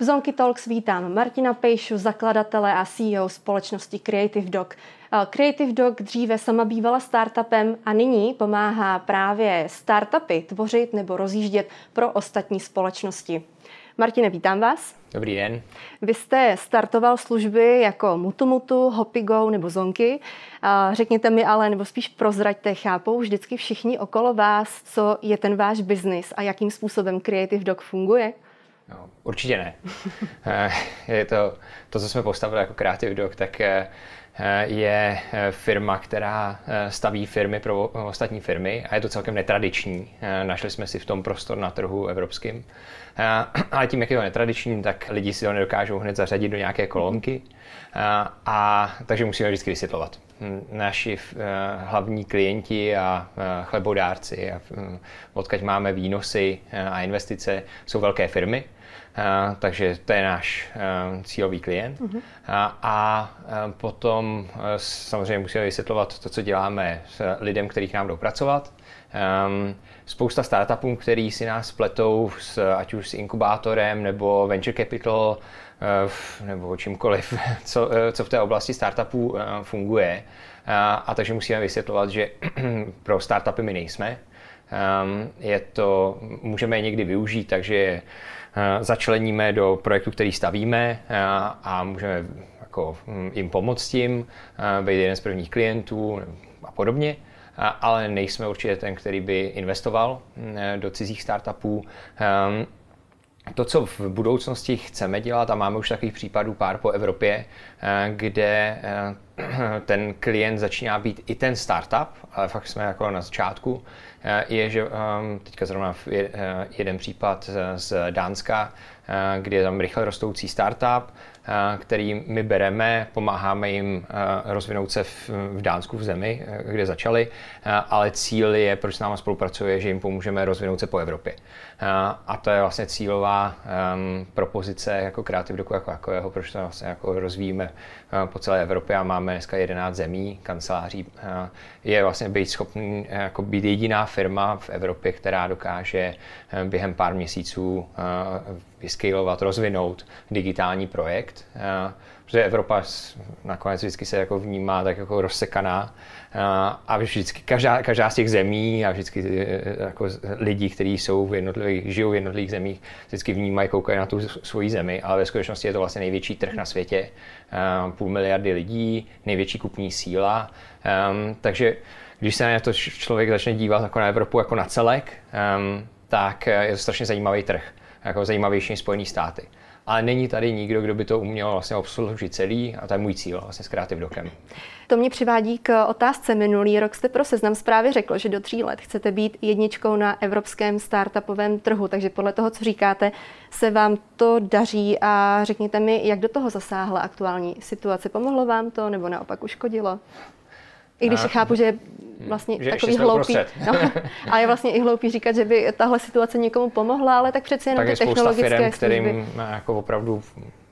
V Zonky Talks vítám Martina Pejšu, zakladatele a CEO společnosti Creative Dog. Eh, Creative Dog dříve sama bývala startupem a nyní pomáhá právě startupy tvořit nebo rozjíždět pro ostatní společnosti. Martine, vítám vás. Dobrý den. Vy jste startoval služby jako Mutumutu, Hopigo nebo Zonky. Řekněte mi ale, nebo spíš prozraďte, chápou vždycky všichni okolo vás, co je ten váš biznis a jakým způsobem Creative Dog funguje? No, určitě ne. Eh, je to, to, co jsme postavili jako Creative Dog, tak eh, je eh, firma, která staví firmy pro ostatní firmy a je to celkem netradiční. Našli jsme si v tom prostor na trhu evropským. Ale tím, jak je to netradiční, tak lidi si ho nedokážou hned zařadit do nějaké kolonky. A takže musíme vždycky vysvětlovat. Hm, naši hlavní klienti a chlebodárci, a odkaď máme výnosy a investice, jsou velké firmy, takže to je náš cílový klient. Uh-huh. Uh, a uh, potom samozřejmě musíme vysvětlovat to, co děláme s lidem, kteří nám jdou pracovat. Um, spousta startupů, který si nás pletou s, ať už s inkubátorem nebo venture capital uh, nebo čímkoliv, co, uh, co v té oblasti startupů uh, funguje. Uh, a takže musíme vysvětlovat, že pro startupy my nejsme. Um, je to, můžeme je někdy využít, takže Eh, začleníme do projektu, který stavíme eh, a můžeme jako hm, jim pomoct tím, eh, být jeden z prvních klientů a podobně ale nejsme určitě ten, který by investoval hm, do cizích startupů. To, co v budoucnosti chceme dělat, a máme už takových případů pár po Evropě, kde ten klient začíná být i ten startup, ale fakt jsme jako na začátku, je, že ehm, teďka zrovna jeden případ z Dánska, kde je tam rychle rostoucí startup, který my bereme, pomáháme jim rozvinout se v, Dánsku v zemi, kde začali, ale cíl je, proč s náma spolupracuje, že jim pomůžeme rozvinout se po Evropě. A to je vlastně cílová um, propozice jako Creative Doku jako takového, proč to vlastně jako rozvíjíme po celé Evropě a máme dneska 11 zemí, kanceláří. Je vlastně být schopný jako být jediná firma v Evropě, která dokáže během pár měsíců vyskalovat, rozvinout digitální projekt, eh, protože Evropa nakonec vždycky se jako vnímá tak jako rozsekaná eh, a vždycky každá, každá z těch zemí a vždycky eh, jako lidi, kteří jsou v jednotlivých, žijou v jednotlivých zemích, vždycky vnímají, koukají na tu svoji zemi, ale ve skutečnosti je to vlastně největší trh na světě, půl miliardy lidí, největší kupní síla, takže když se na to člověk začne dívat jako na Evropu jako na celek, tak je to strašně zajímavý trh jako zajímavější Spojené státy. Ale není tady nikdo, kdo by to uměl vlastně obsloužit celý a to je můj cíl vlastně s Creative Docem. To mě přivádí k otázce. Minulý rok jste pro seznam zprávy řekl, že do tří let chcete být jedničkou na evropském startupovém trhu, takže podle toho, co říkáte, se vám to daří a řekněte mi, jak do toho zasáhla aktuální situace. Pomohlo vám to nebo naopak uškodilo? I když a, chápu, že je vlastně že takový hloupý. No, a je vlastně i hloupý říkat, že by tahle situace někomu pomohla, ale tak přeci jenom tak ty technologické firm, kterým jako opravdu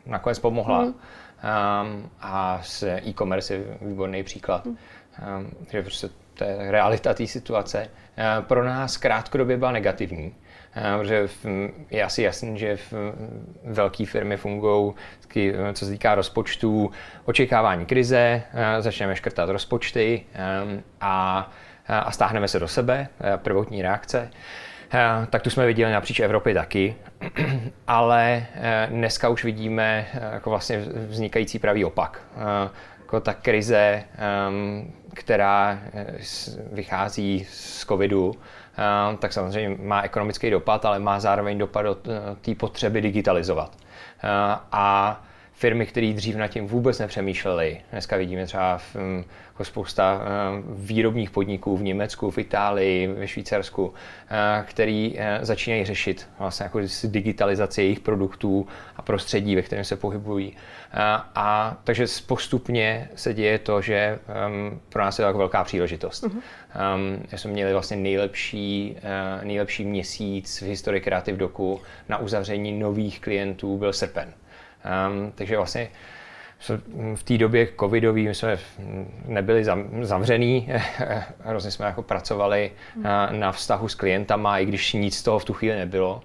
nakonec pomohla. Hmm. Um, a s e-commerce je výborný příklad. Hmm. Um, že prostě to je realita té situace. Uh, pro nás krátkodobě byla negativní. Uh, protože je asi jasný, že v velké firmy fungují, co se týká rozpočtů, očekávání krize, začneme škrtat rozpočty a a stáhneme se do sebe, prvotní reakce. Tak tu jsme viděli napříč Evropy taky, ale dneska už vidíme jako vlastně vznikající pravý opak. Jako ta krize, která vychází z covidu, tak samozřejmě má ekonomický dopad, ale má zároveň dopad do té potřeby digitalizovat. A firmy, které dřív nad tím vůbec nepřemýšleli. Dneska vidíme třeba v, mm, jako spousta eh, výrobních podniků v Německu, v Itálii, ve Švýcarsku, eh, který eh, začínají řešit vlastně jako digitalizaci jejich produktů a prostředí, ve kterém se pohybují. A, a takže postupně se děje to, že um, pro nás je to jako velká příležitost. Uh-huh. Um, jsme měli vlastně nejlepší, uh, nejlepší měsíc v historii Creative Doku na uzavření nových klientů byl srpen. Um, takže vlastně v té době covidový my jsme nebyli zavřený, hrozně jsme jako pracovali na, na vztahu s klientama, i když nic z toho v tu chvíli nebylo.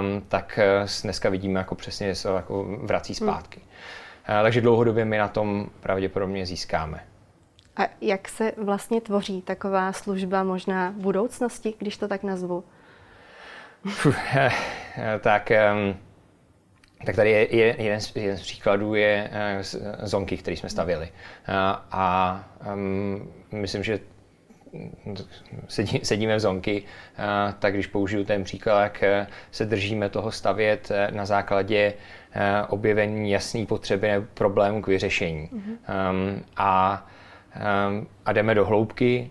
um, tak dneska vidíme jako přesně, že se jako vrací zpátky. Hmm. Takže dlouhodobě my na tom pravděpodobně získáme. A jak se vlastně tvoří taková služba možná v budoucnosti, když to tak nazvu? tak, tak tady je, je jeden, z, jeden z příkladů je eh, zonky, které jsme stavili. A, a um, myslím, že sedí, sedíme v zonky, a, tak když použiju ten příklad, eh, se držíme toho stavět eh, na základě objevení jasné potřeby nebo problému k vyřešení. Mm-hmm. Um, a, um, a jdeme do hloubky,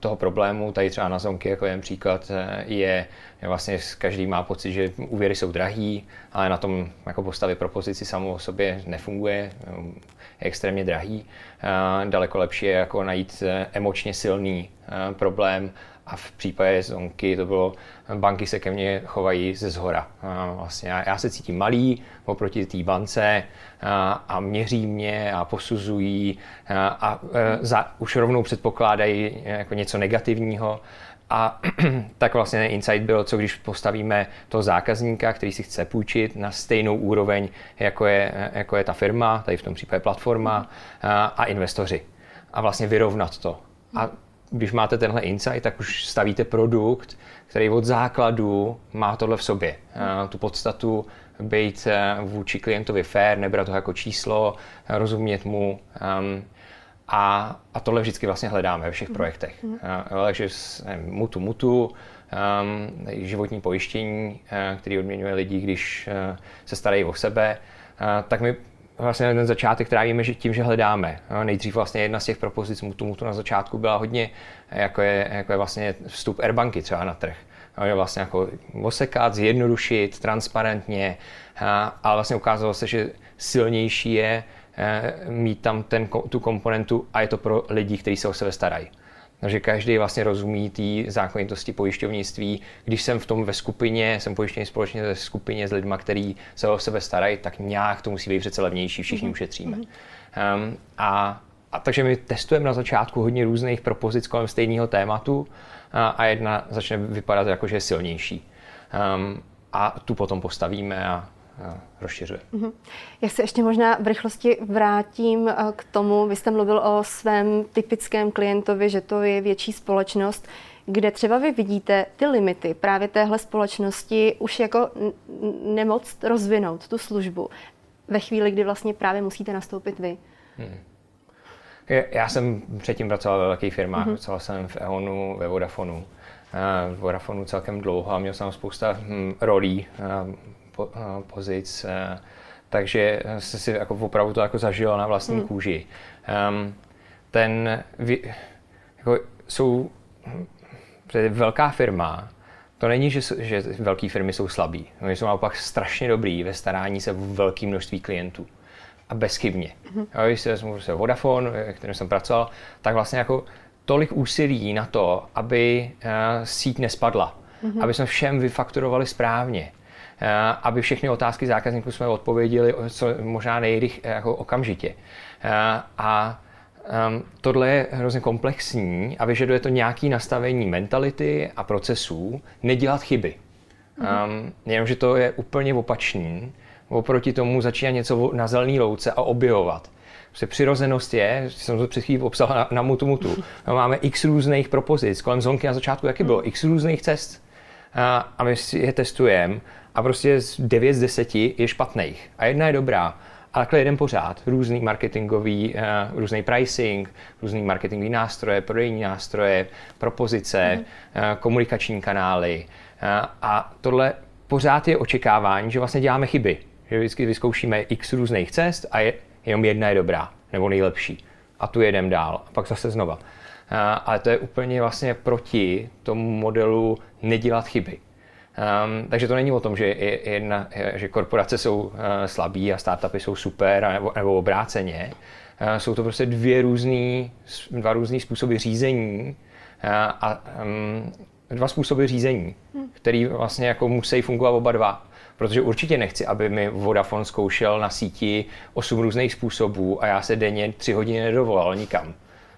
toho problému, tady třeba na Zonky, jako jen příklad, eh, je, vlastně každý má pocit, že úvěry jsou drahý, ale na tom jako postavit propozici samou o sobě nefunguje, je extrémně drahý. Uh, daleko lepší je jako najít eh, emočně silný uh, problém a v případě zonky to bylo, banky se ke mně chovají ze zhora. Vlastně já, se cítím malý oproti té bance a, a měří mě a posuzují a, a e, za, už rovnou předpokládají jako něco negativního. A tak vlastně ten insight byl, co když postavíme toho zákazníka, který si chce půjčit na stejnou úroveň, jako je, jako je ta firma, tady v tom případě platforma, a, a investoři. A vlastně vyrovnat to. A když máte tenhle insight, tak už stavíte produkt, který od základu má tohle v sobě. Eh, tu podstatu být eh, vůči klientovi fair, nebrat to jako číslo, rozumět mu. Um, a, a tohle vždycky vlastně hledáme ve všech mm. projektech. Mm. Uh, takže mutu mutu, um, životní pojištění, který odměňuje lidi, když se starají o sebe, tak my vlastně ten začátek trávíme že tím, že hledáme. No, nejdřív vlastně jedna z těch propozic Mutu Mutu na začátku byla hodně, jako je, jako je vlastně vstup Airbanky třeba na trh. No, je vlastně jako osekat, zjednodušit, transparentně, a, ale vlastně ukázalo se, že silnější je e, mít tam ten, tu komponentu a je to pro lidi, kteří se o sebe starají. Takže každý vlastně rozumí té zákonitosti pojišťovnictví. Když jsem v tom ve skupině, jsem pojištěný společně ve skupině s lidmi, kteří se o sebe starají, tak nějak to musí být přece levnější, všichni mm-hmm. ušetříme. Um, a, a takže my testujeme na začátku hodně různých propozic kolem stejného tématu a, a jedna začne vypadat jako, že je silnější. Um, a tu potom postavíme a rozšiřuje. Mm-hmm. Já se ještě možná v rychlosti vrátím eh, k tomu, vy jste mluvil o svém typickém klientovi, že to je větší společnost, kde třeba vy vidíte ty limity právě téhle společnosti už jako nemoc rozvinout tu službu ve chvíli, kdy vlastně právě musíte nastoupit vy. Hmm. Já jsem předtím pracoval ve velkých firmách, mm-hmm. pracoval jsem v EONu, ve Vodafonu. V Vodafonu celkem dlouho a měl jsem spousta hm, rolí Eh, pozic, eh, takže jsem si jako opravdu to jako zažil na vlastní hmm. kůži. Um, ten, jako jsou, velká firma, to není, že, že velké firmy jsou slabí. Oni jsou naopak strašně dobrý ve starání se v velké množství klientů. A bezchybně. Mm-hmm. Když si vezmu se Vodafone, kterým jsem pracoval, tak vlastně jako tolik úsilí na to, aby uh, síť nespadla. Mm-hmm. Aby jsme všem vyfakturovali správně Eh, aby všechny otázky zákazníků jsme odpověděli co možná nejrych jako okamžitě. Eh, a Um, tohle je hrozně komplexní a vyžaduje to nějaké nastavení mentality a procesů, nedělat chyby. Um, jenomže to je úplně opačný. Oproti tomu začíná něco na zelený louce a objevovat. Prostě přirozenost je, jsem to před chvílí popsal na, na mutu mutu, máme x různých propozic, kolem zonky na začátku taky bylo, x různých cest. A, a my si je testujeme a prostě z 9 z 10 je špatných a jedna je dobrá. A takhle jeden pořád. Různý marketingový, uh, různý pricing, různý marketingový nástroje, prodejní nástroje, propozice, mm. uh, komunikační kanály. Uh, a tohle pořád je očekávání, že vlastně děláme chyby. Že vždycky vyzkoušíme x různých cest a je, jenom jedna je dobrá nebo nejlepší. A tu jedem dál. A pak zase znova. Ale to je úplně vlastně proti tomu modelu nedělat chyby. Um, takže to není o tom, že, jedna, že korporace jsou uh, slabí a startupy jsou super, nebo, nebo obráceně. Uh, jsou to prostě dvě různý, dva různý způsoby řízení uh, a um, dva způsoby řízení, hmm. který vlastně jako musí fungovat oba dva. Protože určitě nechci, aby mi Vodafone zkoušel na síti osm různých způsobů a já se denně tři hodiny nedovolal nikam.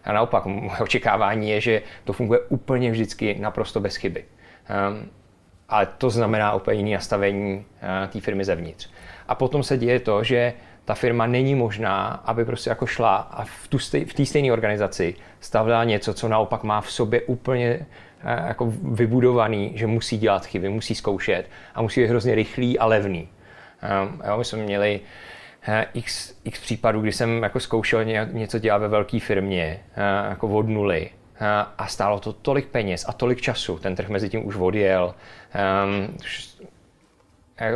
A naopak, očekávání je, že to funguje úplně vždycky naprosto bez chyby. Um, ale to znamená úplně jiné nastavení uh, té firmy zevnitř. A potom se děje to, že ta firma není možná, aby prostě jako šla a v, té stejné organizaci stavila něco, co naopak má v sobě úplně uh, jako vybudovaný, že musí dělat chyby, musí zkoušet a musí být hrozně rychlý a levný. Um, jo, my jsme měli uh, Eh, x, x případů, kdy jsem jako zkoušel něco dělat ve velké firmě, jako od nuly, a stálo to tolik peněz a tolik času, ten trh mezi tím už odjel. Um,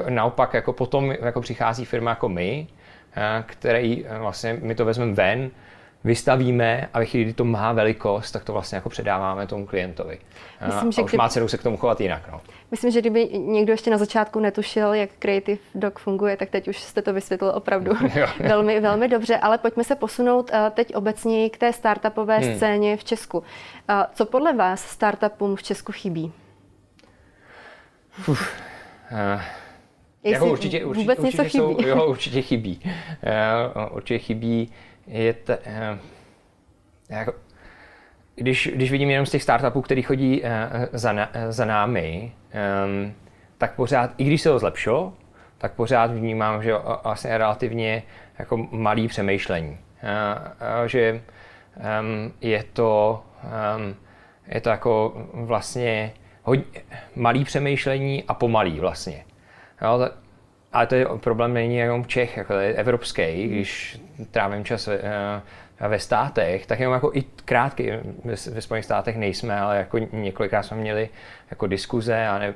naopak jako potom jako přichází firma jako my, který vlastně my to vezmeme ven, vystavíme a ve chvíli, kdy to má velikost, tak to vlastně jako předáváme tomu klientovi. Myslím, a že už kdy... má cenu se k tomu chovat jinak. No. Myslím, že kdyby někdo ještě na začátku netušil, jak Creative Dog funguje, tak teď už jste to vysvětlil opravdu velmi, velmi dobře. Ale pojďme se posunout uh, teď obecně k té startupové hmm. scéně v Česku. Uh, co podle vás startupům v Česku chybí? Uf, uh. Jako určitě, určitě, vůbec určitě něco jsou, chybí. Jo, určitě chybí. Uh, určitě chybí je t, uh, jako, když, když vidím jenom z těch startupů, který chodí uh, za, na, za námi, um, tak pořád, i když se to zlepšilo, tak pořád vnímám, že vlastně relativně jako malý přemýšlení. Uh, uh, že um, je to um, je to jako vlastně hodně, malý přemýšlení a pomalý vlastně. Jo, ale to je problém není jenom Čech, jako je evropský, když trávím čas ve, eh, ve státech, tak jenom jako i krátký, ve, ve Spojených státech nejsme, ale jako několikrát jsme měli jako diskuze a, ne,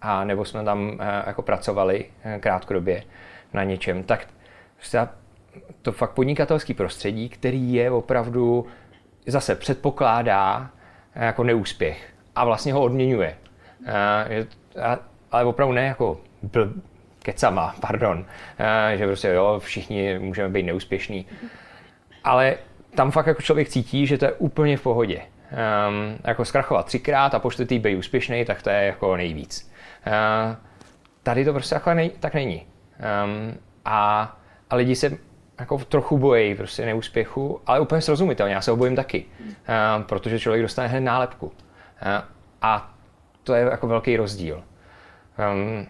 a nebo jsme tam eh, jako pracovali eh, krátkodobě na něčem, tak to fakt podnikatelský prostředí, který je opravdu zase předpokládá jako neúspěch a vlastně ho odměňuje. Ale opravdu ne jako kecama, pardon, eh, že prostě jo, všichni můžeme být neúspěšní. Ale tam fakt jako člověk cítí, že to je úplně v pohodě. Um, jako zkrachovat třikrát a po čtvrtý být úspěšný, tak to je jako nejvíc. Uh, tady to prostě jako nej, tak není. Um, a, a lidi se jako trochu bojí prostě neúspěchu, ale úplně srozumitelně, já se ho bojím taky, uh, protože člověk dostane hned nálepku. Uh, a to je jako velký rozdíl. Um,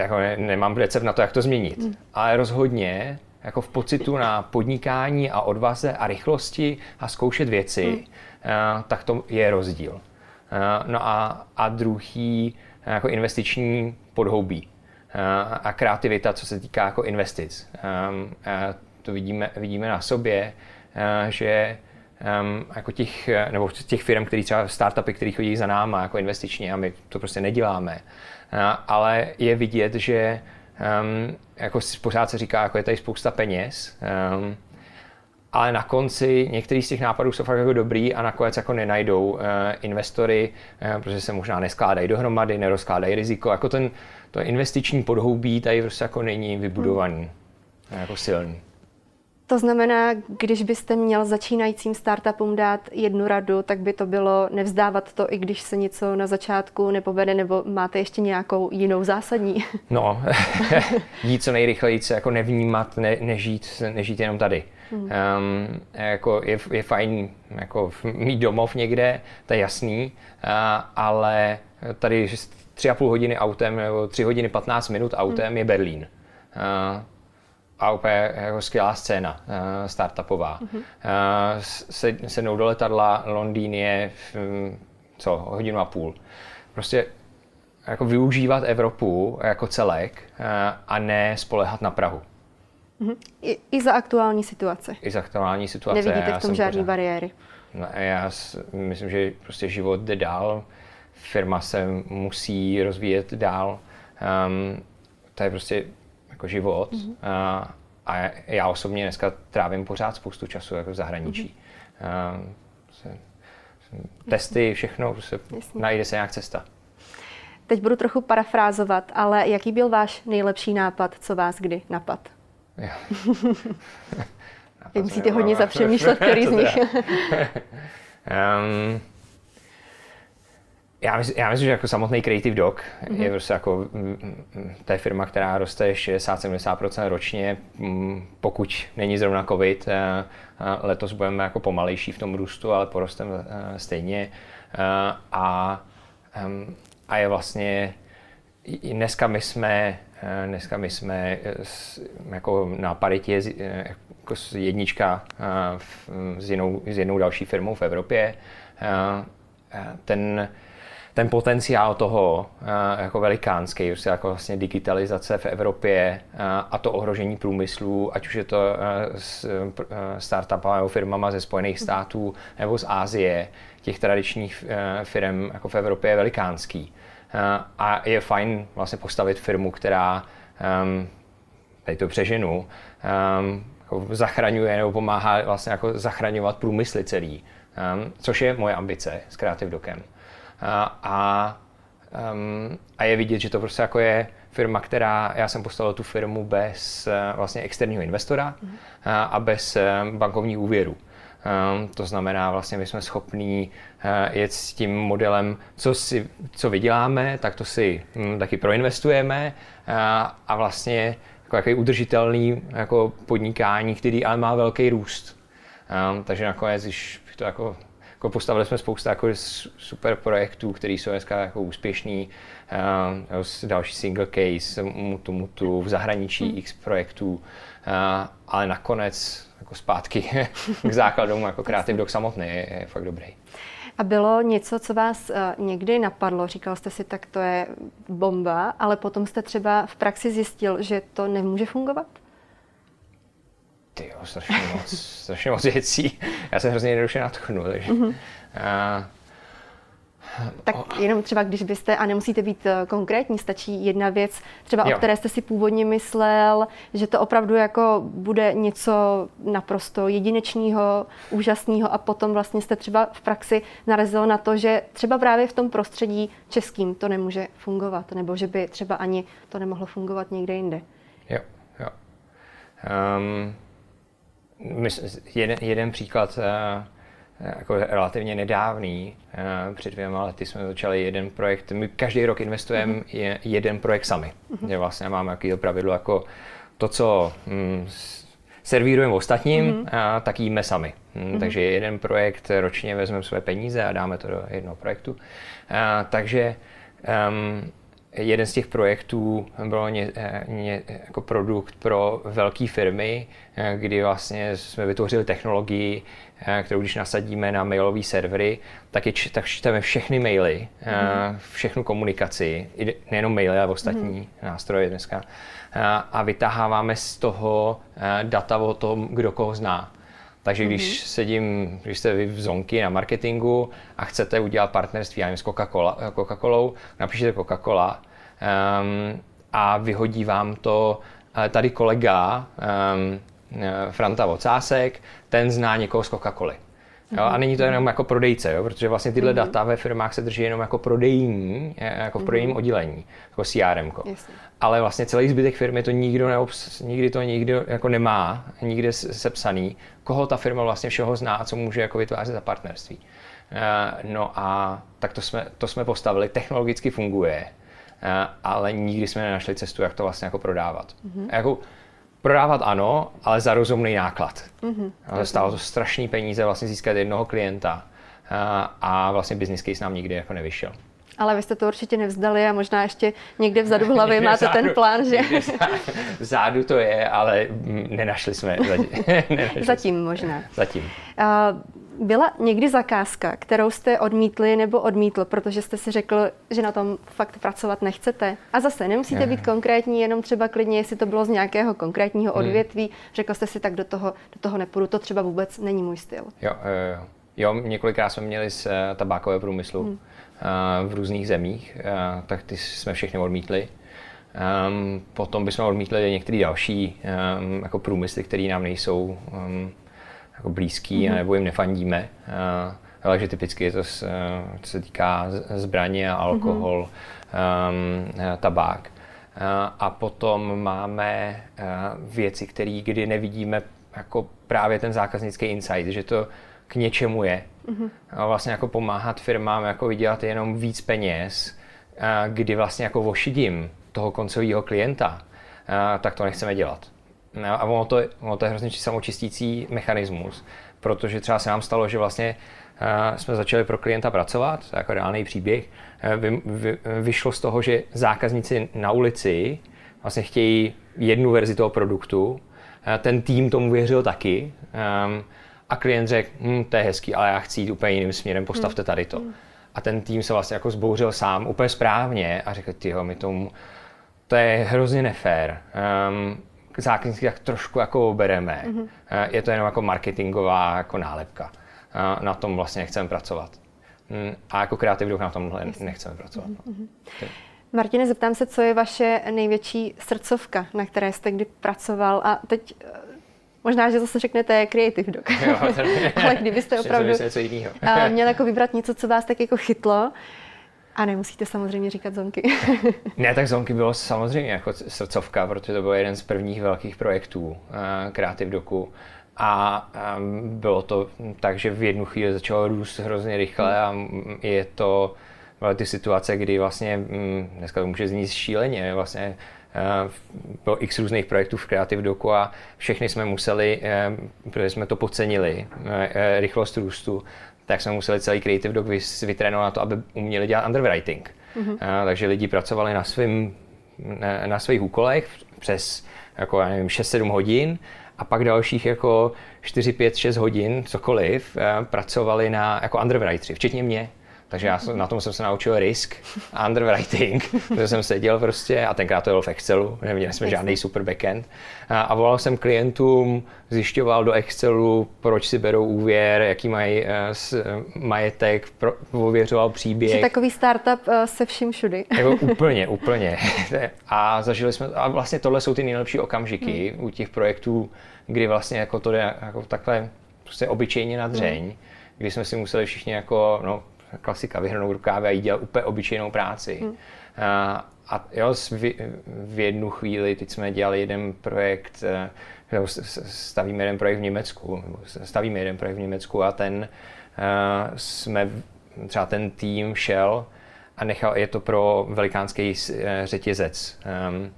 jako ne, nemám recept na to, jak to změnit. Mm. Ale rozhodně jako v pocitu na podnikání a odvaze a rychlosti a zkoušet věci, mm. uh, tak to je rozdíl. Uh, no a, a druhý uh, jako investiční podhoubí uh, a kreativita, co se týká jako investic. Um, uh, to vidíme, vidíme na sobě, uh, že um, jako těch, nebo těch firm, který třeba startupy, které chodí za náma jako investičně a my to prostě neděláme, ale je vidět, že um, jako pořád se říká, jako je tady spousta peněz, um, ale na konci některý z těch nápadů jsou fakt jako dobrý a nakonec jako nenajdou uh, investory, uh, protože se možná neskládají dohromady, nerozkládají riziko. Jako ten, to investiční podhoubí tady prostě jako není vybudovaný, hmm. jako silný. To znamená, když byste měl začínajícím startupům dát jednu radu, tak by to bylo nevzdávat to, i když se něco na začátku nepovede, nebo máte ještě nějakou jinou zásadní? No, jít co nejrychleji, jako nevnímat, ne, nežít, nežít jenom tady. Hmm. Um, jako je, je fajn jako mít domov někde, to je jasný, uh, ale tady tři a půl hodiny autem nebo tři hodiny 15 minut autem hmm. je Berlín. Uh, a úplně jako skvělá scéna uh, startupová. Mm-hmm. Uh, se, sednou do letadla, Londýn je v, co, hodinu a půl. Prostě jako využívat Evropu jako celek uh, a ne spolehat na Prahu. Mm-hmm. I, I za aktuální situace. I za aktuální situace. Nevidíte v tom žádné bariéry. No, já myslím, že prostě život jde dál, firma se musí rozvíjet dál. Um, to je prostě jako život. Mm-hmm. A, a já osobně dneska trávím pořád spoustu času jako v zahraničí. Mm-hmm. A, se, testy, všechno, se, najde se nějak cesta. Teď budu trochu parafrázovat, ale jaký byl váš nejlepší nápad, co vás kdy napad? Vy musíte hodně zapřemýšlet, který z nich. um, já myslím, já myslím, že jako samotný Creative Dog mm-hmm. je prostě jako to je firma, která roste 60-70% ročně, pokud není zrovna covid. Eh, letos budeme jako pomalejší v tom růstu, ale porostem eh, stejně. Eh, a, a je vlastně, i dneska my jsme, dneska my jsme jako na paritě jako jednička s jinou, s jinou další firmou v Evropě. Ten, ten potenciál toho jako velikánský, jako vlastně digitalizace v Evropě a to ohrožení průmyslu, ať už je to s startupovými firmama ze Spojených států nebo z Ázie, těch tradičních firm jako v Evropě je velikánský. A je fajn vlastně postavit firmu, která, tady to přeženu, jako zachraňuje nebo pomáhá vlastně jako zachraňovat průmysly celý, což je moje ambice s Creative Dokem. A, um, a je vidět, že to prostě jako je firma, která, já jsem postavil tu firmu bez uh, vlastně externího investora mm. a, a bez um, bankovní úvěru. Um, to znamená, vlastně my jsme schopní uh, jet s tím modelem, co, si, co vyděláme, tak to si um, taky proinvestujeme uh, a vlastně jako jaký udržitelný jako podnikání, který ale má velký růst. Um, takže nakonec, když to jako jako postavili jsme spoustu jako super projektů, které jsou dneska jako úspěšný. Uh, další single case, Mutu Mutu, v zahraničí hmm. x projektů, uh, ale nakonec jako zpátky k základům jako Creative Dog samotný je, je fakt dobrý. A bylo něco, co vás uh, někdy napadlo? Říkal jste si, tak to je bomba, ale potom jste třeba v praxi zjistil, že to nemůže fungovat? Ty jo, strašně moc, strašně moc věcí. Já jsem hrozně jednoduše natchnu, takže... Mm-hmm. Uh, tak jenom třeba, když byste, a nemusíte být eh, konkrétní, stačí jedna věc, třeba jo. o které jste si původně myslel, že to opravdu jako bude něco naprosto jedinečného, úžasného a potom vlastně jste třeba v praxi narazil na to, že třeba právě v tom prostředí českým to nemůže fungovat, nebo že by třeba ani to nemohlo fungovat někde jinde. Jo, jo. Um, jeden, jeden příklad uh, jako relativně nedávný. Uh, před dvěma lety jsme začali jeden projekt. My každý rok investujeme mm-hmm. jeden projekt sami. Mm-hmm. vlastně máme jaký pravidlo jako to, co mm, servírujeme ostatním, mm-hmm. tak jíme sami. Mm, mm-hmm. Takže jeden projekt ročně vezmeme své peníze a dáme to do jednoho projektu. A, takže um, jeden z těch projektů byl ně, ně, jako produkt pro velké firmy, kdy vlastně jsme vytvořili technologii, kterou když nasadíme na mailové servery, tak, je, tak čteme všechny maily, mm. všechnu komunikaci, nejenom maily, ale ostatní mm. nástroje dneska, a vytaháváme z toho data o tom, kdo koho zná. Takže když mm-hmm. sedím, když jste vy v zonky na marketingu a chcete udělat partnerství, já nevím, s Coca-Cola, Coca-Colou, napíšete Coca-Cola um, a vyhodí vám to uh, tady kolega um, Franta Vocásek, ten zná někoho z Coca-Coly. Jo, a není to jenom jako prodejce, jo, protože vlastně tyhle mm-hmm. data ve firmách se drží jenom jako prodejní, jako v prodejním mm-hmm. oddělení, jako CRM. Ale vlastně celý zbytek firmy to nikdo neobs, nikdy to nikdo jako nemá, nikde sepsaný, koho ta firma vlastně všeho zná a co může jako vytvářet za partnerství. Uh, no a tak to jsme, to jsme postavili, technologicky funguje, uh, ale nikdy jsme nenašli cestu, jak to vlastně jako prodávat. Mm-hmm. Jako, Prodávat ano, ale za rozumný náklad. Mm-hmm. Stálo to strašný peníze vlastně získat jednoho klienta a, a vlastně business case nám nikdy jako nevyšel. Ale vy jste to určitě nevzdali a možná ještě někde vzadu v hlavě máte vzadu, ten plán, že? Vzadu to je, ale nenašli jsme. Zatím, nenašli zatím možná. Zatím. Uh, byla někdy zakázka, kterou jste odmítli nebo odmítl, protože jste si řekl, že na tom fakt pracovat nechcete? A zase nemusíte být konkrétní, jenom třeba klidně, jestli to bylo z nějakého konkrétního hmm. odvětví. Hmm. Řekl jste si, tak do toho, do toho nepůjdu, to třeba vůbec není můj styl. Jo, jo, jo. jo několikrát jsme měli z uh, tabákového průmyslu hmm. v různých zemích, tak ty jsme všechny odmítli. Um, potom bychom odmítli některé další um, jako průmysly, které nám nejsou um, jako blízký, mm-hmm. nebo jim nefandíme. Ale že typicky je to, co se týká zbraně, alkohol, mm-hmm. um, tabák. A potom máme věci, které kdy nevidíme jako právě ten zákaznický insight, že to k něčemu je. Mm-hmm. A vlastně jako pomáhat firmám jako vydělat jenom víc peněz, kdy vlastně jako vošidím toho koncového klienta, tak to nechceme dělat. No, a ono to, ono to je hrozně samočistící mechanismus, protože třeba se nám stalo, že vlastně uh, jsme začali pro klienta pracovat, to je jako reálný příběh, uh, vy, vy, vyšlo z toho, že zákazníci na ulici vlastně chtějí jednu verzi toho produktu, uh, ten tým tomu věřil taky um, a klient řekl, hm, to je hezký, ale já chci jít úplně jiným směrem, postavte tady to. Hmm. A ten tým se vlastně jako zbouřil sám úplně správně a řekl, tyjo, my tomu, to je hrozně nefér. Um, zákazníky tak trošku jako bereme. Mm-hmm. Je to jenom jako marketingová jako nálepka. Na tom vlastně chceme pracovat. Hm, a jako kreativní na tomhle nechceme pracovat. Mm-hmm. Martine, zeptám se, co je vaše největší srdcovka, na které jste kdy pracoval a teď eh, Možná, že zase řeknete Creative Dog. Jo, Ale kdybyste opravdu měl jako vybrat něco, co vás tak jako chytlo, a nemusíte samozřejmě říkat zonky. ne, tak zonky bylo samozřejmě jako srdcovka, protože to byl jeden z prvních velkých projektů uh, Creative Doku. A um, bylo to tak, že v jednu chvíli začalo růst hrozně rychle a je to ty situace, kdy vlastně, um, dneska to může znít šíleně, vlastně uh, bylo x různých projektů v Creative Doku a všechny jsme museli, protože jsme to podcenili, uh, rychlost růstu, tak jsme museli celý Creative Dog vytrénovat na to, aby uměli dělat underwriting. Mm-hmm. A, takže lidi pracovali na, svým, na, na svých úkolech přes jako, já nevím, 6-7 hodin a pak dalších jako 4, 5, 6 hodin, cokoliv, pracovali na, jako underwriteri, včetně mě. Takže já na tom jsem se naučil risk a underwriting, protože jsem seděl prostě, a tenkrát to bylo v Excelu, neměli jsme žádný super backend. A, a volal jsem klientům, zjišťoval do Excelu, proč si berou úvěr, jaký mají uh, majetek, pro, ověřoval příběh. Jsi takový startup uh, se vším všudy. Jako úplně, úplně. A zažili jsme, a vlastně tohle jsou ty nejlepší okamžiky hmm. u těch projektů, kdy vlastně jako to jde jako takhle prostě obyčejně na dřeň, hmm. kdy jsme si museli všichni jako, no, klasika, vyhrnout rukávy a jít dělat úplně obyčejnou práci. Hmm. A, a jo, v, v jednu chvíli, teď jsme dělali jeden projekt, eh, stavíme jeden projekt v Německu, stavíme jeden projekt v Německu a ten uh, jsme, třeba ten tým šel a nechal, je to pro velikánský eh, řetězec. Um,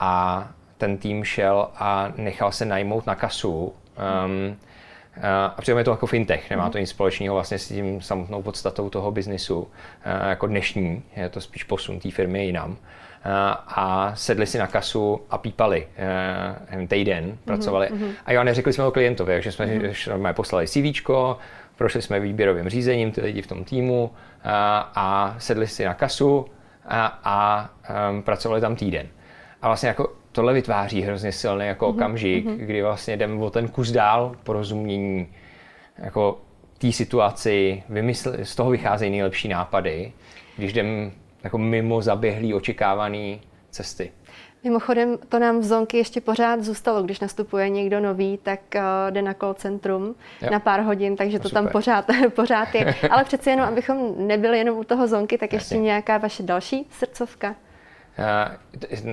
a ten tým šel a nechal se najmout na kasu um, a přitom je to jako fintech, nemá to nic společného vlastně s tím samotnou podstatou toho biznisu jako dnešní, je to spíš posun té firmy jinam. A sedli si na kasu a pípali týden, pracovali. Mm-hmm. A jo, neřekli jsme o klientovi, takže jsme mm-hmm. poslali CV, prošli jsme výběrovým řízením, ty lidi v tom týmu a, a sedli si na kasu a, a um, pracovali tam týden. A vlastně jako tohle vytváří hrozně silný jako mm-hmm. okamžik, mm-hmm. kdy vlastně jdeme o ten kus dál porozumění jako té situaci, vymysl, z toho vycházejí nejlepší nápady, když jdeme jako mimo zaběhlý očekávaný cesty. Mimochodem, to nám v Zonky ještě pořád zůstalo, když nastupuje někdo nový, tak uh, jde na call centrum jo. na pár hodin, takže to, to tam pořád, pořád je. Ale přeci jenom, abychom nebyli jenom u toho Zonky, tak ještě Jasně. nějaká vaše další srdcovka? Eh,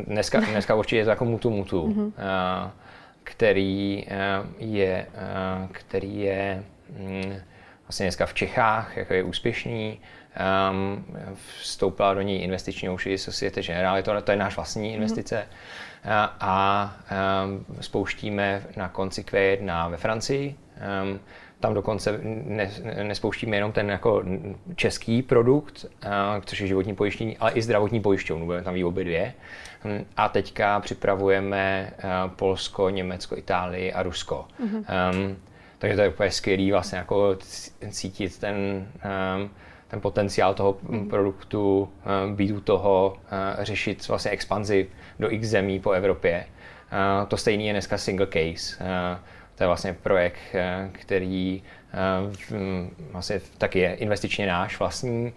dneska, dneska určitě je to jako mutu mutu, mm-hmm. který je, který je mm, vlastně dneska v Čechách, jako je úspěšný, um, vstoupila do ní investiční uši Societe Generale, to, to je náš vlastní mhm. investice mm-hmm. a, a um, spouštíme na konci Q1 ve Francii. Um, tam dokonce ne, nespouštíme jenom ten jako český produkt, což je životní pojištění, ale i zdravotní pojišťovnu, budeme tam obě dvě. Hm, a teďka připravujeme Polsko, Německo, Itálii a Rusko. Mm-hmm. Um, takže to je úplně skvělý vlastně jako cítit ten, um, ten potenciál toho mm-hmm. produktu, um, být u toho, uh, řešit vlastně expanzi do x zemí po Evropě. Uh, to stejný je dneska single case. Uh, to je vlastně projekt, eh, který eh, vlastně taky je investičně náš vlastní.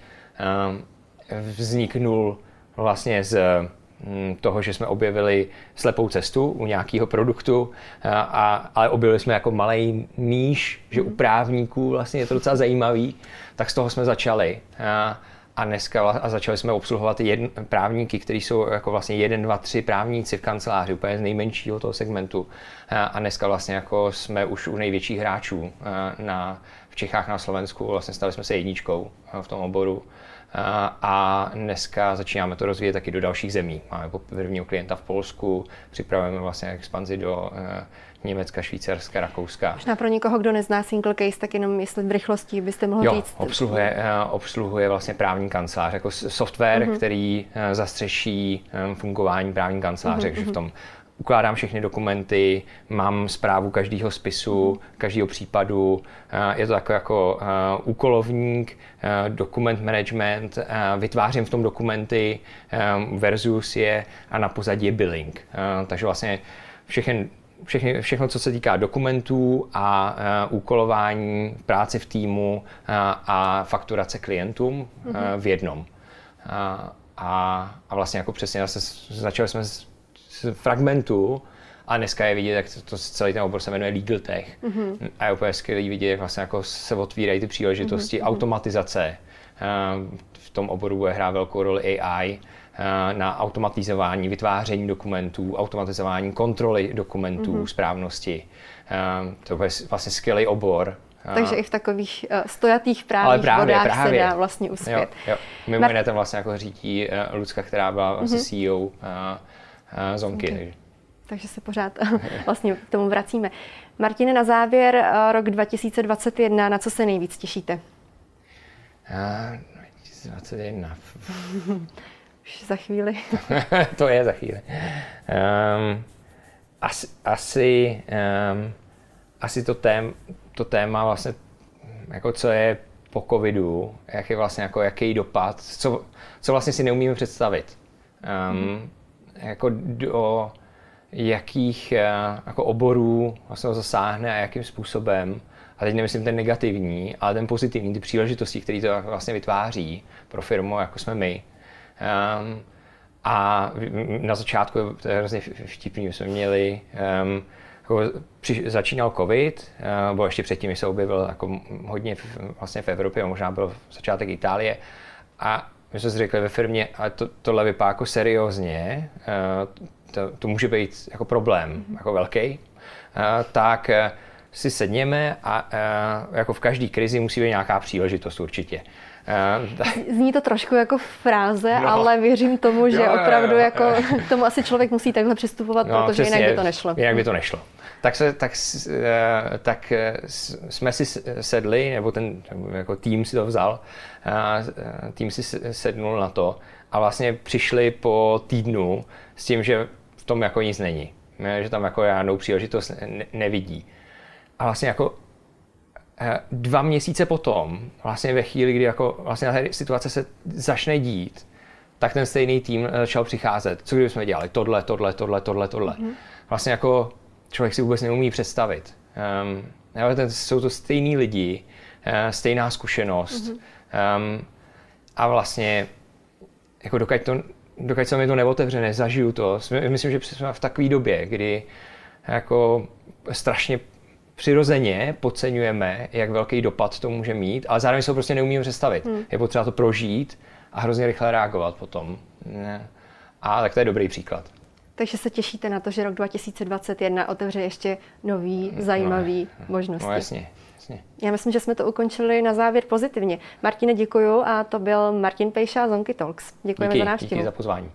Eh, vzniknul vlastně z hm, toho, že jsme objevili slepou cestu u nějakého produktu, a, ale objevili jsme jako malý níž, že u právníků vlastně je to docela zajímavý, tak z toho jsme začali. A, a dneska a začali jsme obsluhovat jedn, právníky, kteří jsou jako vlastně jeden, dva, tři právníci v kanceláři, úplně z nejmenšího toho segmentu. A dneska vlastně jako jsme už u největších hráčů na, v Čechách na Slovensku, vlastně stali jsme se jedničkou v tom oboru. a dneska začínáme to rozvíjet taky do dalších zemí. Máme prvního klienta v Polsku, připravujeme vlastně expanzi do Německa, Švýcarska, Rakouska. Možná pro někoho, kdo nezná single case, tak jenom jestli v rychlosti byste mohl jo, říct. Obsluhuje, eh, obsluhuje vlastně právní kancelář, jako software, uh-huh. který eh, zastřeší eh, fungování právní kanceláře, uh-huh. takže v mhm. tom ukládám všechny dokumenty, mám zprávu každého spisu, každého případu. Je to jako, jako úkolovník, dokument management, vytvářím v tom dokumenty versus je a na pozadí je billing. Takže vlastně všechny všechny, všechno, co se týká dokumentů a uh, úkolování, práci v týmu uh, a fakturace klientům uh, v jednom. Uh, a, a vlastně jako přesně zase začali jsme z, z fragmentu a dneska je vidět, jak to, to celý ten obor se jmenuje Legal Tech. Mm-hmm. A je úplně skvělý vidět, jak vlastně jako se otvírají ty příležitosti, mm-hmm. automatizace. Uh, v tom oboru bude hrát velkou roli AI na automatizování, vytváření dokumentů, automatizování kontroly dokumentů, mm-hmm. správnosti. Eh, to je vlastně skvělý obor. Eh, Takže i v takových stojatých právních právě, vodách právě. se dá vlastně uspět. Jo, jo. Mimo Mar- jiné tam vlastně jako řídí Lucka, která byla vlastně mm-hmm. CEO Zonky. Okay. Takže se pořád vlastně k tomu vracíme. Martine, na závěr rok 2021, na co se nejvíc těšíte? Uh, 2021. Už za chvíli. to je za chvíli. Um, asi, asi, um, asi to, tém, to téma vlastně, jako co je po covidu, jak je vlastně jako jaký dopad, co, co vlastně si neumíme představit. Um, hmm. Jako do jakých uh, jako oborů vlastně zasáhne a jakým způsobem. A teď nemyslím ten negativní, ale ten pozitivní, ty příležitosti, které to vlastně vytváří pro firmu, jako jsme my. Um, a na začátku, to je hrozně vtipný, jsme měli, um, jako při, začínal covid, uh, bo ještě předtím se objevil jako hodně v, vlastně v Evropě, možná byl začátek Itálie, a my jsme si řekli ve firmě, ale to, tohle vypadá jako seriózně, uh, to, to může být jako problém, mm-hmm. jako velký, uh, tak uh, si sedněme a uh, jako v každé krizi musí být nějaká příležitost určitě. Zní to trošku jako fráze, no. ale věřím tomu, že jo, opravdu jo, jo, jako k tomu asi člověk musí takhle přistupovat, no, protože přesně, jinak by to nešlo. Jinak by to nešlo. Tak, se, tak, eh, tak eh, jsme si sedli, nebo ten jako tým si to vzal, tým si sednul na to a vlastně přišli po týdnu s tím, že v tom jako nic není. Že tam jako žádnou příležitost nevidí. A vlastně jako Eh, dva měsíce potom, vlastně ve chvíli, kdy jako vlastně ta situace se začne dít, tak ten stejný tým eh, začal přicházet. Co kdybychom dělali? Tohle, tohle, tohle, tohle, tohle. Mm-hmm. Vlastně jako člověk si vůbec neumí představit. Um, ten, jsou to stejní lidi, uh, stejná zkušenost. Mm-hmm. Um, a vlastně jako dokud, to, dokud se mi to neotevře, nezažiju to, myslím, že jsme v takové době, kdy jako strašně přirozeně podceňujeme, jak velký dopad to může mít, ale zároveň se to prostě neumíme představit. Hmm. Je potřeba to prožít a hrozně rychle reagovat potom. A tak to je dobrý příklad. Takže se těšíte na to, že rok 2021 otevře ještě nový, no, zajímavý no, možnosti. No jasně, jasně. Já myslím, že jsme to ukončili na závěr pozitivně. Martine, děkuju a to byl Martin Pejša z Onky Talks. Děkujeme díky, za návštěvu. Díky za pozvání.